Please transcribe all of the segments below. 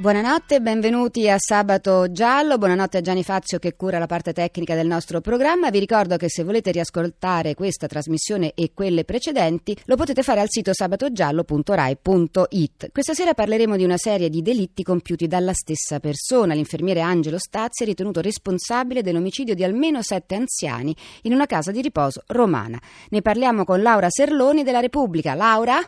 Buonanotte, benvenuti a Sabato Giallo, buonanotte a Gianni Fazio che cura la parte tecnica del nostro programma. Vi ricordo che se volete riascoltare questa trasmissione e quelle precedenti lo potete fare al sito sabatogiallo.rai.it. Questa sera parleremo di una serie di delitti compiuti dalla stessa persona. L'infermiere Angelo Stazzi è ritenuto responsabile dell'omicidio di almeno sette anziani in una casa di riposo romana. Ne parliamo con Laura Serloni della Repubblica. Laura?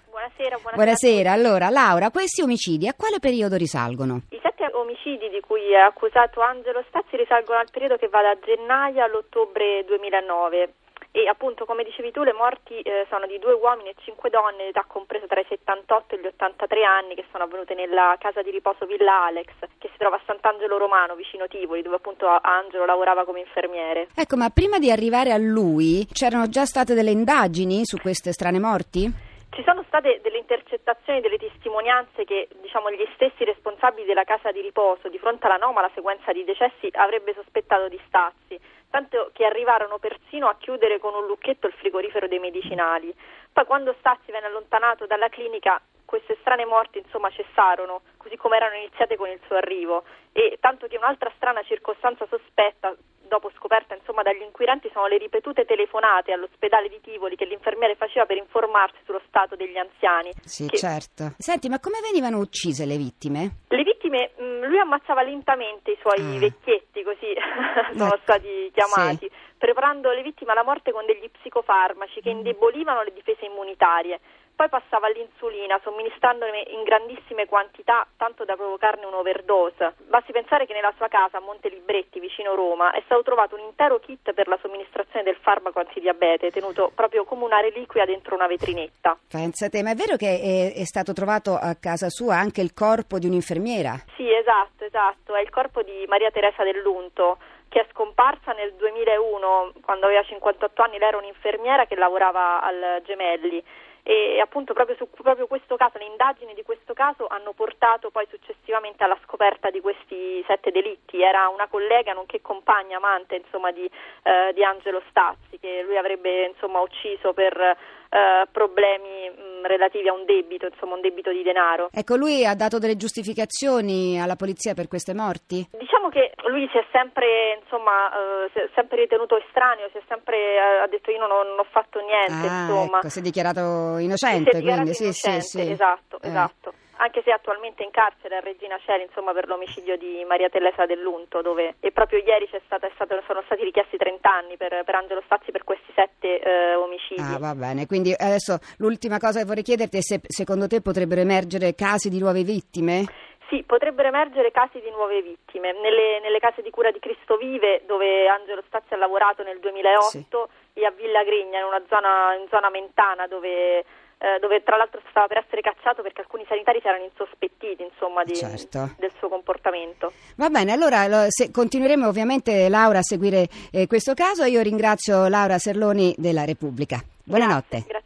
Buonasera, buonasera. Buonasera. Allora, Laura, questi omicidi a quale periodo risalgono? I sette omicidi di cui è accusato Angelo Stazzi risalgono al periodo che va da gennaio all'ottobre 2009 e appunto come dicevi tu le morti eh, sono di due uomini e cinque donne d'età compresa tra i 78 e gli 83 anni che sono avvenute nella casa di riposo Villa Alex che si trova a Sant'Angelo Romano vicino Tivoli dove appunto Angelo lavorava come infermiere. Ecco, ma prima di arrivare a lui c'erano già state delle indagini su queste strane morti? Ci sono state delle intercettazioni, delle testimonianze che diciamo, gli stessi responsabili della casa di riposo di fronte all'anomala sequenza di decessi avrebbe sospettato di Stazzi, tanto che arrivarono persino a chiudere con un lucchetto il frigorifero dei medicinali. Poi quando Stazzi venne allontanato dalla clinica queste strane morti insomma cessarono, così come erano iniziate con il suo arrivo e tanto che un'altra strana circostanza sospetta dopo scoperta insomma, dagli inquirenti sono le ripetute telefonate all'ospedale di Tivoli che l'infermiere faceva per informarsi sullo stato degli anziani. Sì, che... certo. Senti, ma come venivano uccise le vittime? Le vittime, mh, mm, lui ammazzava lentamente i suoi ah. vecchietti, così sono stati chiamati, sì. preparando le vittime alla morte con degli psicofarmaci che mm. indebolivano le difese immunitarie poi passava all'insulina somministrandone in grandissime quantità tanto da provocarne un'overdose. Basti pensare che nella sua casa a Monte Libretti vicino Roma è stato trovato un intero kit per la somministrazione del farmaco antidiabete tenuto proprio come una reliquia dentro una vetrinetta. Pensate, ma è vero che è, è stato trovato a casa sua anche il corpo di un'infermiera? Sì, esatto, esatto, è il corpo di Maria Teresa Dell'Unto che è scomparsa nel 2001 quando aveva 58 anni, lei era un'infermiera che lavorava al Gemelli e appunto proprio su proprio questo caso, le indagini di questo caso hanno portato poi successivamente alla scoperta di questi sette delitti. Era una collega, nonché compagna, amante insomma, di, eh, di Angelo Stazzi che lui avrebbe insomma, ucciso per eh, problemi mh, relativi a un debito, insomma un debito di denaro. Ecco, lui ha dato delle giustificazioni alla polizia per queste morti? Diciamo che lui si è sempre, insomma, uh, si è sempre ritenuto estraneo, si è sempre uh, ha detto io non ho, non ho fatto niente, ah, insomma. Ecco, si è dichiarato innocente, si è dichiarato quindi innocente, sì, sì, sì. Esatto, eh. esatto anche se attualmente in carcere a Regina Celi insomma, per l'omicidio di Maria Teresa dell'Unto dove e proprio ieri stata, stato, sono stati richiesti 30 anni per, per Angelo Stazzi per questi sette eh, omicidi. Ah, va bene, quindi adesso l'ultima cosa che vorrei chiederti è se secondo te potrebbero emergere casi di nuove vittime? Sì, potrebbero emergere casi di nuove vittime. Nelle, nelle, case di cura di Cristo Vive, dove Angelo Stazzi ha lavorato nel 2008, sì. e a Villa Gregna, in una zona, in zona mentana, dove eh, dove tra l'altro stava per essere cacciato perché alcuni sanitari si erano insospettiti insomma, di, certo. del suo comportamento. Va bene, allora lo, continueremo ovviamente Laura a seguire eh, questo caso. Io ringrazio Laura Serloni della Repubblica. Buonanotte. Grazie, grazie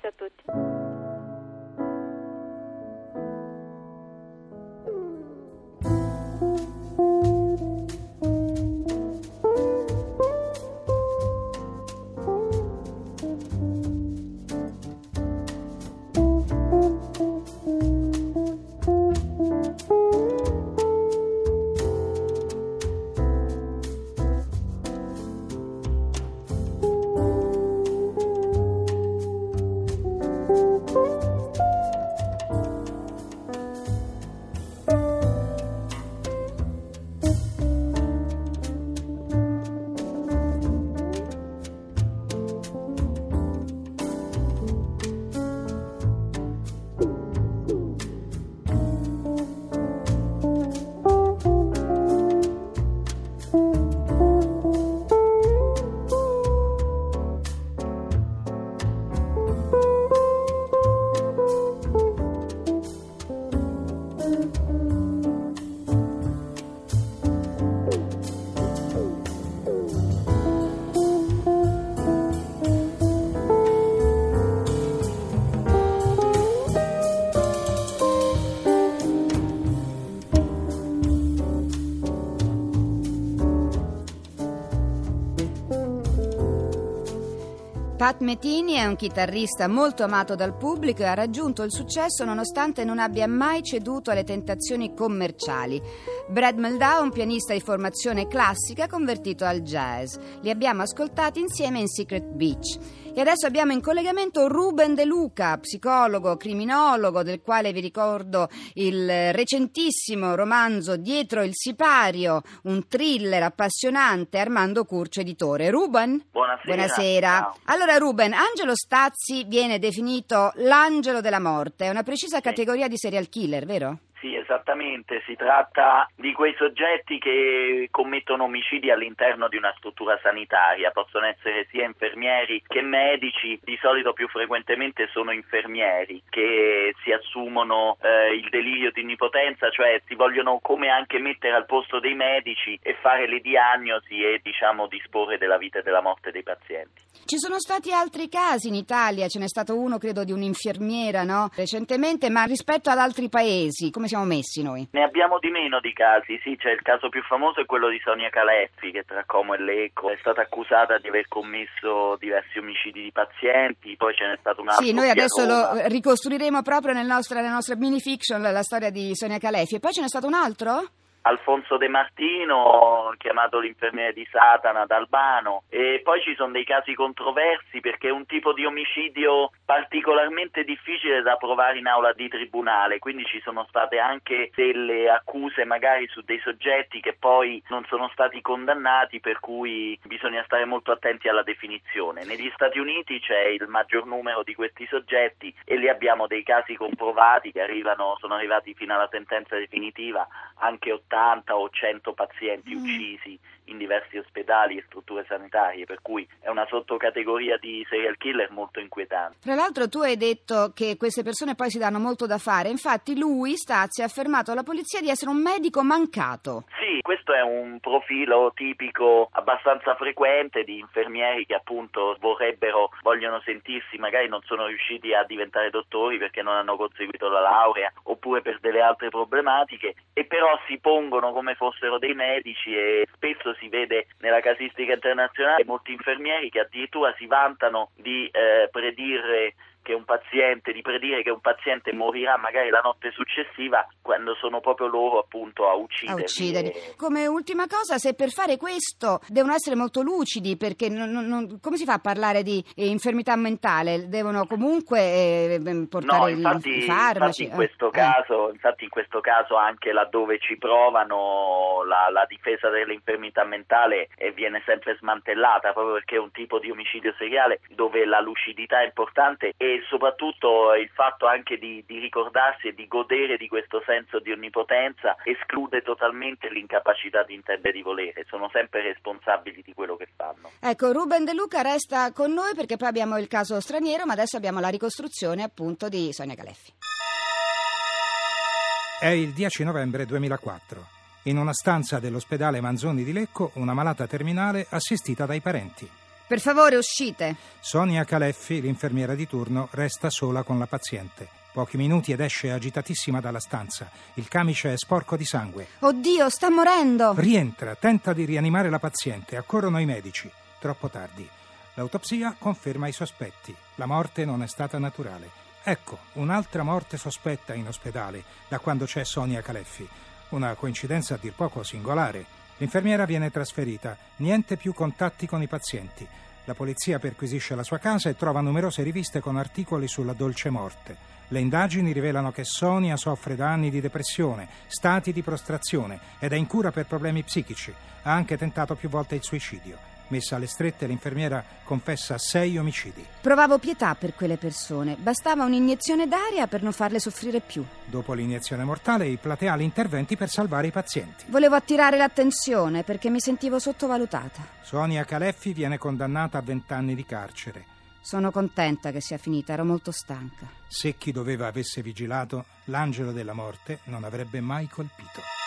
Pat Metini è un chitarrista molto amato dal pubblico e ha raggiunto il successo nonostante non abbia mai ceduto alle tentazioni commerciali. Brad Meldau un pianista di formazione classica convertito al jazz. Li abbiamo ascoltati insieme in Secret Beach. E adesso abbiamo in collegamento Ruben De Luca, psicologo, criminologo, del quale vi ricordo il recentissimo romanzo Dietro il sipario, un thriller appassionante, Armando Curcio, editore. Ruben? Buonasera. Buonasera. Allora Ruben, Angelo Stazzi viene definito l'angelo della morte, è una precisa Sì. categoria di serial killer, vero? Sì, esattamente, si tratta di quei soggetti che commettono omicidi all'interno di una struttura sanitaria, possono essere sia infermieri che medici, di solito più frequentemente sono infermieri che si assumono eh, il delirio di onnipotenza, cioè si vogliono come anche mettere al posto dei medici e fare le diagnosi e diciamo disporre della vita e della morte dei pazienti. Ci sono stati altri casi in Italia, ce n'è stato uno credo di un'infermiera, no? Recentemente, ma rispetto ad altri paesi, come siamo messi noi? Ne abbiamo di meno di casi, sì, c'è il caso più famoso è quello di Sonia Caleffi che tra Como e Lecco è stata accusata di aver commesso diversi omicidi di pazienti, poi ce n'è stato un altro Sì, noi adesso lo ricostruiremo proprio nel nostra, nella nostra mini fiction la, la storia di Sonia Calefi. E poi ce n'è stato un altro? Alfonso De Martino, chiamato l'infermiere di Satana d'Albano, e poi ci sono dei casi controversi perché è un tipo di omicidio particolarmente difficile da provare in aula di tribunale, quindi ci sono state anche delle accuse magari su dei soggetti che poi non sono stati condannati, per cui bisogna stare molto attenti alla definizione. Negli Stati Uniti c'è il maggior numero di questi soggetti e lì abbiamo dei casi comprovati che arrivano, sono arrivati fino alla sentenza definitiva, anche 80 o 100 pazienti uccisi in diversi ospedali e strutture sanitarie, per cui è una sottocategoria di serial killer molto inquietante. Tra l'altro tu hai detto che queste persone poi si danno molto da fare, infatti lui, Stazzi, ha affermato alla polizia di essere un medico mancato. Sì, questo è un profilo tipico abbastanza frequente di infermieri che appunto vorrebbero, vogliono sentirsi, magari non sono riusciti a diventare dottori perché non hanno conseguito la laurea oppure per delle altre problematiche e però si pongono come fossero dei medici e spesso si vede nella casistica internazionale molti infermieri che addirittura si vantano di eh, predire che un paziente, di predire che un paziente morirà magari la notte successiva quando sono proprio loro appunto a A ucciderli. uccidere. E- Come ultima cosa, se per fare questo devono essere molto lucidi, perché non- non- come si fa a parlare di eh, infermità mentale? Devono comunque eh, No, portare il- infatti, i farmaci. infatti in questo eh, eh. caso, infatti in questo caso anche laddove ci provano la, la difesa dell'infermità mentale eh, viene sempre smantellata proprio perché è un tipo di omicidio seriale dove la lucidità è importante e soprattutto il fatto anche di, di ricordarsi e di godere di questo senso di onnipotenza esclude totalmente l'incapacità di intendere di volere, sono sempre responsabili di quello che fanno. Ecco, Ruben De Luca resta con noi perché poi abbiamo il caso straniero, ma adesso abbiamo la ricostruzione appunto di Sonia Caleffi. È il 10 novembre 2004. In una stanza dell'ospedale Manzoni di Lecco, una malata terminale assistita dai parenti. Per favore, uscite. Sonia Caleffi, l'infermiera di turno, resta sola con la paziente. Pochi minuti ed esce agitatissima dalla stanza. Il camice è sporco di sangue. Oddio, sta morendo. Rientra, tenta di rianimare la paziente. Accorrono i medici. Troppo tardi. L'autopsia conferma i sospetti. La morte non è stata naturale. Ecco, un'altra morte sospetta in ospedale da quando c'è Sonia Caleffi. Una coincidenza a dir poco singolare. L'infermiera viene trasferita, niente più contatti con i pazienti. La polizia perquisisce la sua casa e trova numerose riviste con articoli sulla dolce morte. Le indagini rivelano che Sonia soffre da anni di depressione, stati di prostrazione ed è in cura per problemi psichici. Ha anche tentato più volte il suicidio. Messa alle strette, l'infermiera confessa sei omicidi. Provavo pietà per quelle persone. Bastava un'iniezione d'aria per non farle soffrire più. Dopo l'iniezione mortale, i plateali interventi per salvare i pazienti. Volevo attirare l'attenzione perché mi sentivo sottovalutata. Sonia Caleffi viene condannata a 20 anni di carcere. Sono contenta che sia finita, ero molto stanca. Se chi doveva avesse vigilato, l'angelo della morte non avrebbe mai colpito.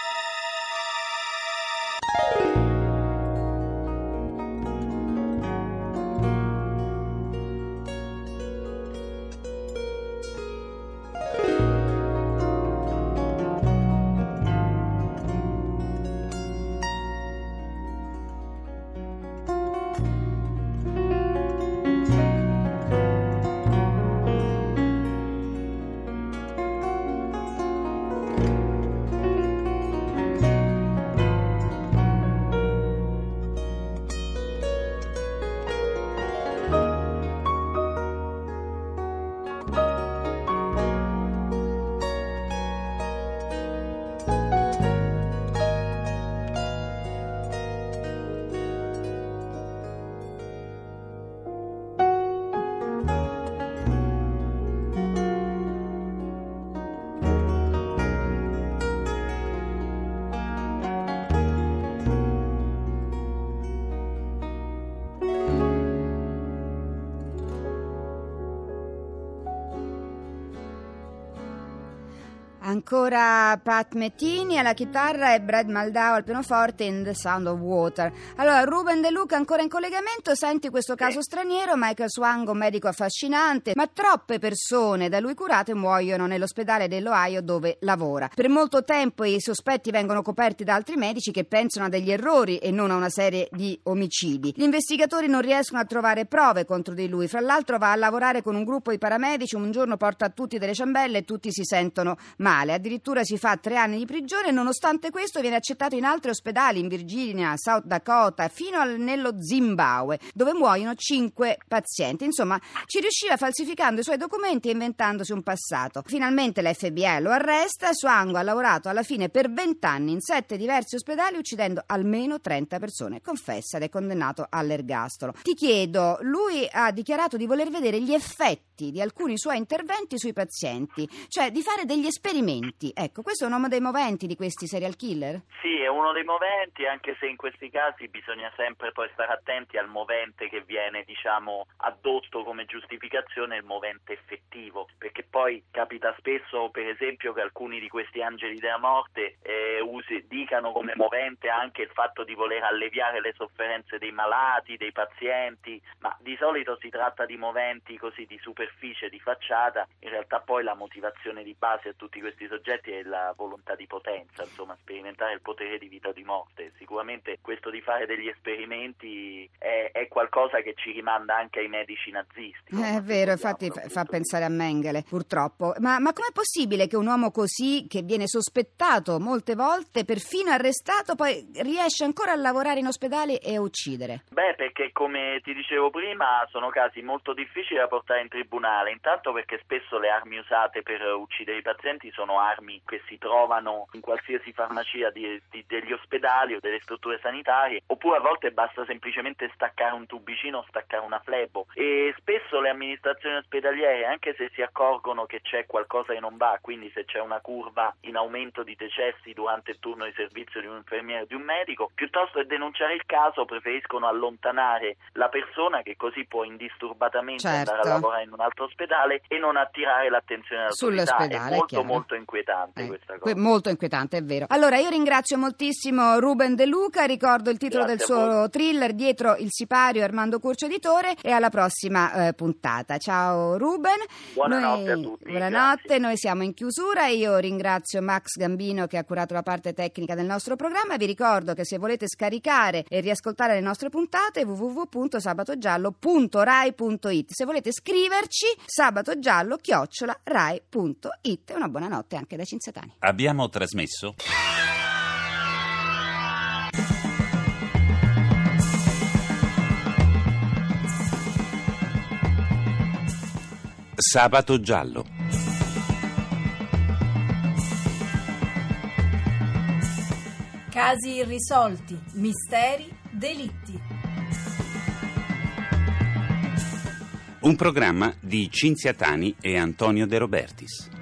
Ancora Pat Mettini alla chitarra e Brad Maldao al pianoforte in The Sound of Water. Allora, Ruben De Luca ancora in collegamento, senti questo caso straniero, Michael Swango, medico affascinante, ma troppe persone da lui curate muoiono nell'ospedale dell'Ohio dove lavora. Per molto tempo i sospetti vengono coperti da altri medici che pensano a degli errori e non a una serie di omicidi. Gli investigatori non riescono a trovare prove contro di lui, fra l'altro va a lavorare con un gruppo di paramedici, un giorno porta a tutti delle ciambelle e tutti si sentono male. Addirittura si fa tre anni di prigione nonostante questo viene accettato in altri ospedali in Virginia, South Dakota, fino al, nello Zimbabwe, dove muoiono cinque pazienti. Insomma, ci riusciva falsificando i suoi documenti e inventandosi un passato. Finalmente l'FBI lo arresta. Suango ha lavorato alla fine per vent'anni in sette diversi ospedali, uccidendo almeno 30 persone. Confessa ed è condannato all'ergastolo. Ti chiedo, lui ha dichiarato di voler vedere gli effetti di alcuni suoi interventi sui pazienti, cioè di fare degli esperimenti. Ecco, questo è uno dei moventi di questi serial killer? Sì, è uno dei moventi, anche se in questi casi bisogna sempre poi stare attenti al movente che viene, diciamo, addotto come giustificazione, il movente effettivo, perché poi capita spesso, per esempio, che alcuni di questi angeli della morte eh, usi, dicano come movente anche il fatto di voler alleviare le sofferenze dei malati, dei pazienti, ma di solito si tratta di moventi così di superficie, di facciata, in realtà poi la motivazione di base a tutti questi soggetti è la volontà di potenza, insomma, sperimentare il potere di vita o di morte. Sicuramente questo di fare degli esperimenti è, è qualcosa che ci rimanda anche ai medici nazisti. Eh, è vero, infatti fa, fa pensare a Mengele, purtroppo. Ma, ma com'è possibile che un uomo così, che viene sospettato molte volte, perfino arrestato, poi riesce ancora a lavorare in ospedale e a uccidere? Beh, perché come ti dicevo prima, sono casi molto difficili da portare in tribunale. Intanto perché spesso le armi usate per uccidere i pazienti sono armi che si trovano in qualsiasi farmacia di, di, degli ospedali o delle strutture sanitarie, oppure a volte basta semplicemente staccare un tubicino o staccare una flebo. E spesso le amministrazioni ospedaliere, anche se si accorgono che c'è qualcosa che non va, quindi se c'è una curva in aumento di decessi durante il turno di servizio di un infermiere o di un medico, piuttosto che denunciare il caso preferiscono allontanare la persona che così può indisturbatamente Certo. andare a lavorare in un altro ospedale e non attirare l'attenzione dell'autorità. Sull'ospedale, È molto molto inquietante Eh, questa que- cosa. molto inquietante, è vero. Allora, io ringrazio moltissimo Ruben De Luca, ricordo il titolo Grazie del suo thriller Dietro il sipario Armando Curcio editore e alla prossima eh, puntata. Ciao Ruben. Buonanotte Noi- a tutti, Buonanotte, grazie. noi siamo in chiusura. Io ringrazio Max Gambino che ha curato la parte tecnica del nostro programma. Vi ricordo che se volete scaricare e riascoltare le nostre puntate www.sabatogiallo.rai.it. Se volete scriverci sabatogiallo chiocciola rai.it. Una buonanotte anche da Cinzatani. Abbiamo trasmesso Sabato giallo. Casi irrisolti, misteri, delitti. Un programma di Cinzia Tani e Antonio De Robertis.